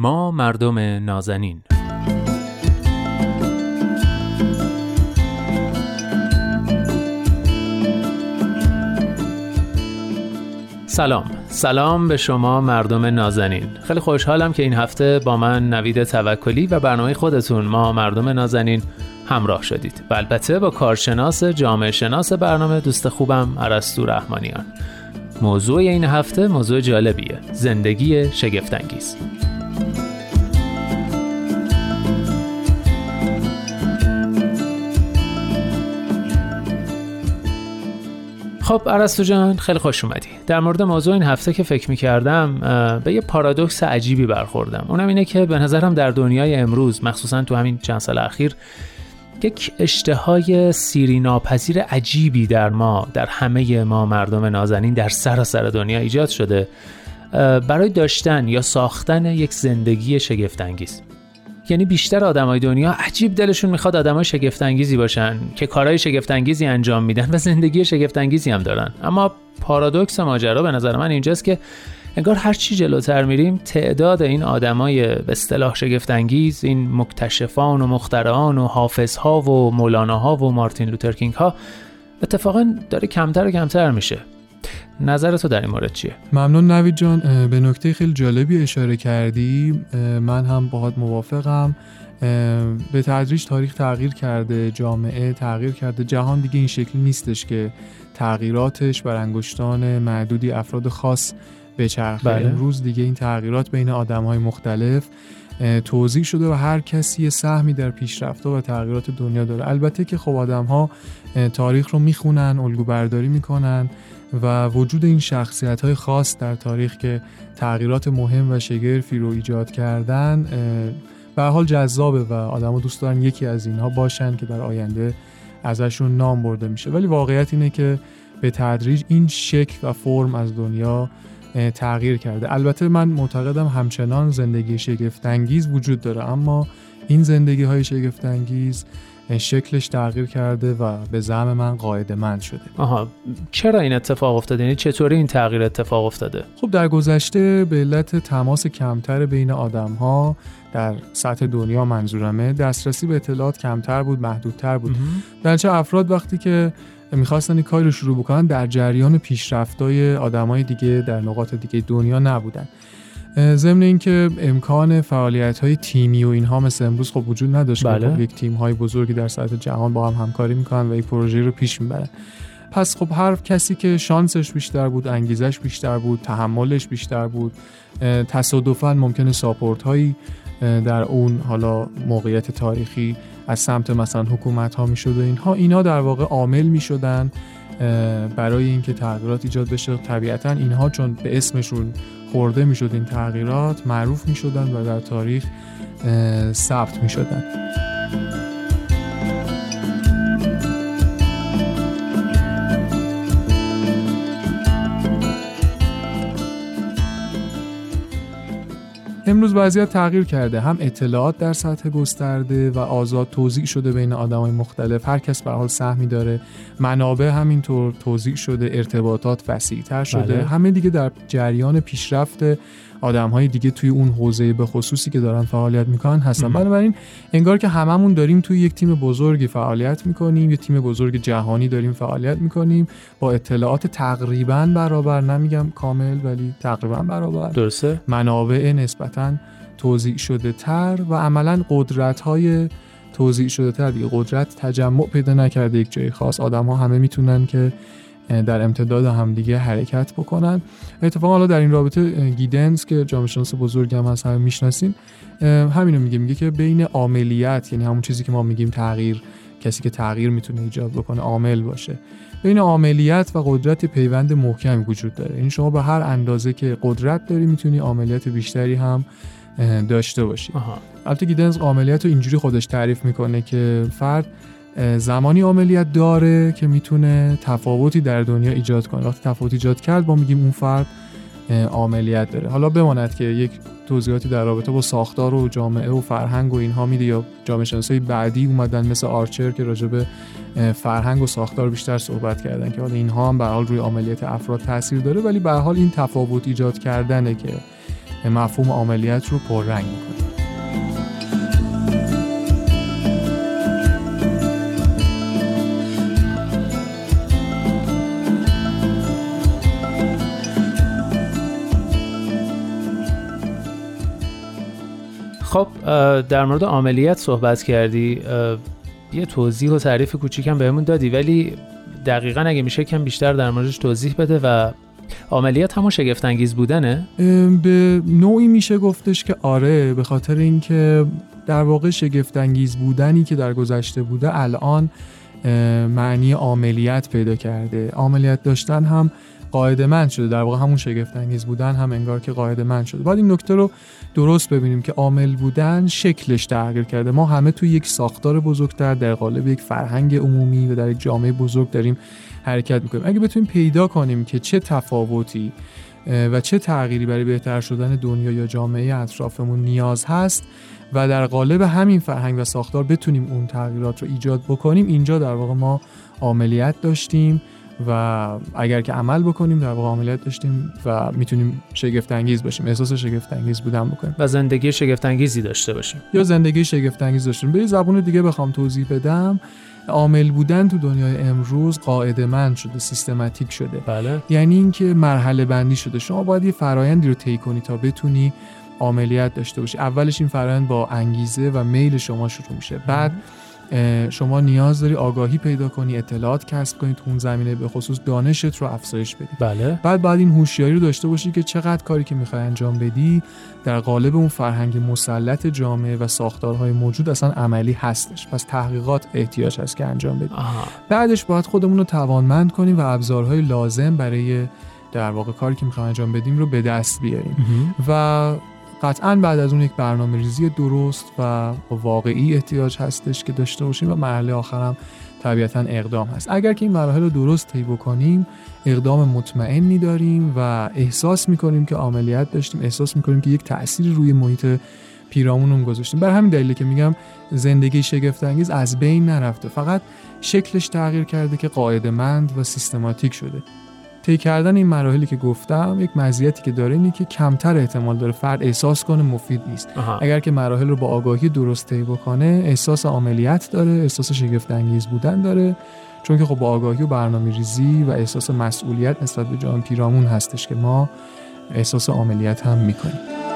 ما مردم نازنین. سلام. سلام به شما مردم نازنین. خیلی خوشحالم که این هفته با من نوید توکلی و برنامه خودتون ما مردم نازنین همراه شدید. و البته با کارشناس جامعه شناس برنامه دوست خوبم عرستو رحمانیان. موضوع این هفته موضوع جالبیه. زندگی شگفتانگیز. خب عرستو جان خیلی خوش اومدی. در مورد موضوع این هفته که فکر می‌کردم به یه پارادوکس عجیبی برخوردم. اونم اینه که به نظرم در دنیای امروز مخصوصا تو همین چند سال اخیر یک اشتهای سیری ناپذیر عجیبی در ما در همه ما مردم نازنین در سراسر دنیا ایجاد شده. برای داشتن یا ساختن یک زندگی شگفتانگیز. یعنی بیشتر آدمای دنیا عجیب دلشون می‌خواد آدمای شگفتانگیزی باشن که کارهای شگفتانگیزی انجام میدن و زندگی شگفتانگیزی هم دارن. اما پارادوکس ماجرا به نظر من اینجاست که انگار هر چی جلوتر میریم تعداد این آدمای به اصطلاح شگفتانگیز این مکتشفان و مخترعان و حافظها و مولاناها و مارتین لوترکینگ ها اتفاقا داره کمتر و کمتر میشه. نظر تو در این مورد چیه؟ ممنون نوید جان. به نکته خیلی جالبی اشاره کردی. من هم باهات موافقم. به تدریج تاریخ تغییر کرده جامعه تغییر کرده. جهان دیگه این شکلی نیستش که تغییراتش بر انگشتان معدودی افراد خاص بچرخه. بله. امروز دیگه این تغییرات بین آدم های مختلف توضیح شده و هر کسی سهمی در پیشرفت و تغییرات دنیا داره. البته که خب آدم ها تاریخ رو می‌خونن الگو برداری می‌کنن و وجود این شخصیت های خاص در تاریخ که تغییرات مهم و شگرفی رو ایجاد کردن به حال جذابه و آدما دوست دارن یکی از اینها باشن که در آینده ازشون نام برده میشه. ولی واقعیت اینه که به تدریج این شکل و فرم از دنیا تغییر کرده. البته من معتقدم همچنان زندگی شگفتانگیز وجود داره اما این زندگی های شگفتانگیز شکلش تغییر کرده و به زعم من قاعده من شده. آها چرا این اتفاق افتاده؟ یعنی چطوری این تغییر اتفاق افتاده؟ خب در گذشته به علت تماس کمتر بین آدم ها در سطح دنیا منظورمه. دسترسی به اطلاعات کمتر بود محدودتر بود. در چه افراد وقتی که می‌خواستن این کاری رو شروع بکنن در جریان پیشرفتای آدمای دیگه در نقاط دیگه دنیا نبودن. ضمن اینکه امکان فعالیت های تیمی و اینها مثل امروز خب وجود نداشت بله. خب یک تیم های بزرگی در سطح جهان با هم همکاری می‌کنن و این پروژه رو پیش می‌برن پس خب هر کسی که شانسش بیشتر بود انگیزش بیشتر بود تحملش بیشتر بود تصادفا ممکنه ساپورت هایی در اون حالا موقعیت تاریخی از سمت مثلا حکومت ها می‌شد و اینها اینا در واقع عامل می‌شدن برای اینکه تغییرات ایجاد بشه طبیعتا اینها چون به اسمشون خورده می‌شد این تغییرات معروف می‌شدن و در تاریخ ثبت می‌شدن. امروز وضعیت تغییر کرده. هم اطلاعات در سطح گسترده و آزاد توضیح شده بین آدمای مختلف. هر کس به حال سهمی داره. منابع همینطور توضیح شده ارتباطات وسیعتر شده. بله. همه دیگه در جریان پیشرفت آدم های دیگه توی اون حوزه به خصوصی که دارن فعالیت می‌کنن هستن. بنابراین انگار که هممون داریم توی یک تیم بزرگی فعالیت می‌کنیم یه تیم بزرگ جهانی داریم فعالیت می‌کنیم. با اطلاعات تقریبا برابر نمیگم کامل ولی تقریبا برابر. درسته؟ منابع نسبتا توضیح شده تر و عملا قدرت های توضیح شده تر. دیگه قدرت تجمع پیدا نکرده یک جای خاص. آدم ها همه می‌تونن که در امتداد همدیگه حرکت بکنن. اتفاقا حالا در این رابطه گیدنز که جامعه شناس بزرگ هم هست همه می‌شناسین همینو میگه میگه که بین عاملیت یعنی همون چیزی که ما میگیم تغییر کسی که تغییر می‌تونه ایجاد بکنه عامل باشه. بین عاملیت و قدرت پیوند محکمی وجود داره. این یعنی شما به هر اندازه که قدرت داری می‌تونی عاملیت بیشتری هم داشته باشی. البته گیدنز عاملیت رو اینجوری خودش تعریف می‌کنه که فرد زمانی عملیت داره که می‌تونه تفاوتی در دنیا ایجاد کنه. وقتی تفاوت ایجاد کرد با میگیم اون فرد عملیت داره. حالا بماند که یک توضیحاتی در رابطه با ساختار و جامعه و فرهنگ و اینها میده یا جامعه شناسای بعدی اومدن مثل آرچر که راجع به فرهنگ و ساختار بیشتر صحبت کردن که حالا اینها هم به حال روی عملیات افراد تاثیر داره ولی به حال این تفاوت ایجاد کردنه که مفهوم عملیات رو پررنگ می‌کنه. خب در مورد عملیات صحبت کردی یه توضیح و تعریف کوچیکم بهمون دادی ولی دقیقا اگه میشه کم بیشتر در موردش توضیح بده و عملیات همون شگفت انگیز بودنه به نوعی میشه گفتش که آره به خاطر اینکه در واقع شگفت انگیز بودنی که در گذشته بوده الان معنی عملیات پیدا کرده. عملیات داشتن هم قاعده من شده. در واقع همون شگفت انگیز بودن هم انگار که قاعده من شده. باید این نکته رو درست ببینیم که عامل بودن شکلش تغییر کرده. ما همه توی یک ساختار بزرگتر در قالب یک فرهنگ عمومی و در یک جامعه بزرگ داریم حرکت می‌کنیم. اگه بتونیم پیدا کنیم که چه تفاوتی و چه تغییری برای بهتر شدن دنیا یا جامعه اطرافمون نیاز هست و در قالب همین فرهنگ و ساختار بتونیم اون تغییرات رو ایجاد بکنیم اینجا در واقع ما عملیات داشتیم. و اگر که عمل بکنیم در واقع عملیات داشتیم و می‌تونیم شگفت انگیز باشیم. احساس شگفت انگیز بودن بکنیم. و زندگی شگفت انگیزی داشته باشیم. یا زندگی شگفت انگیز داشتیم. به زبون دیگه بخوام توضیح بدم. عامل بودن تو دنیای امروز قاعده من شده سیستماتیک شده. بله. یعنی اینکه مرحله بندی شده. شما باید یه فرایندی رو طی کنی تا بتونی عملیات داشته باشی. اولش این فرایند با انگیزه و میل شما شروع میشه. بعد شما نیاز داری آگاهی پیدا کنی اطلاعات کسب کنی تو اون زمینه به خصوص دانشت رو افزایش بدی. بله. بعد بعد این هوشیاری رو داشته باشی که چقدر کاری که می‌خوای انجام بدی در قالب اون فرهنگ مسلط جامعه و ساختارهای موجود اصلا عملی هستش. پس تحقیقات احتیاج هست که انجام بدی. بعدش باید خودمون رو توانمند کنیم و ابزارهای لازم برای در واقع کاری که می‌خوایم انجام بدیم رو به دست بیاریم. و قطعا بعد از اون یک برنامه ریزی درست و واقعی احتیاج هستش که داشته باشیم و مرحله آخرم طبیعتا اقدام هست. اگر که این مراحل رو درست طی بکنیم اقدام مطمئنی داریم و احساس می‌کنیم که عملیات داشتیم احساس می‌کنیم که یک تأثیری روی محیط پیرامونمون گذاشتیم. بر همین دلیله که میگم زندگی شگفت انگیز از بین نرفته فقط شکلش تغییر کرده که قاعدمند و سیستماتیک شده. طی کردن این مراحلی که گفتم یک مزیتی که داره اینه که کمتر احتمال داره فرد احساس کنه مفید نیست. اگر که مراحل رو با آگاهی درست طی بکنه احساس عملیات داره احساس شگفت انگیز بودن داره. چون که خب با آگاهی و برنامه ریزی و احساس مسئولیت نسبت به جان پیرامون هستش که ما احساس عملیات هم می‌کنیم.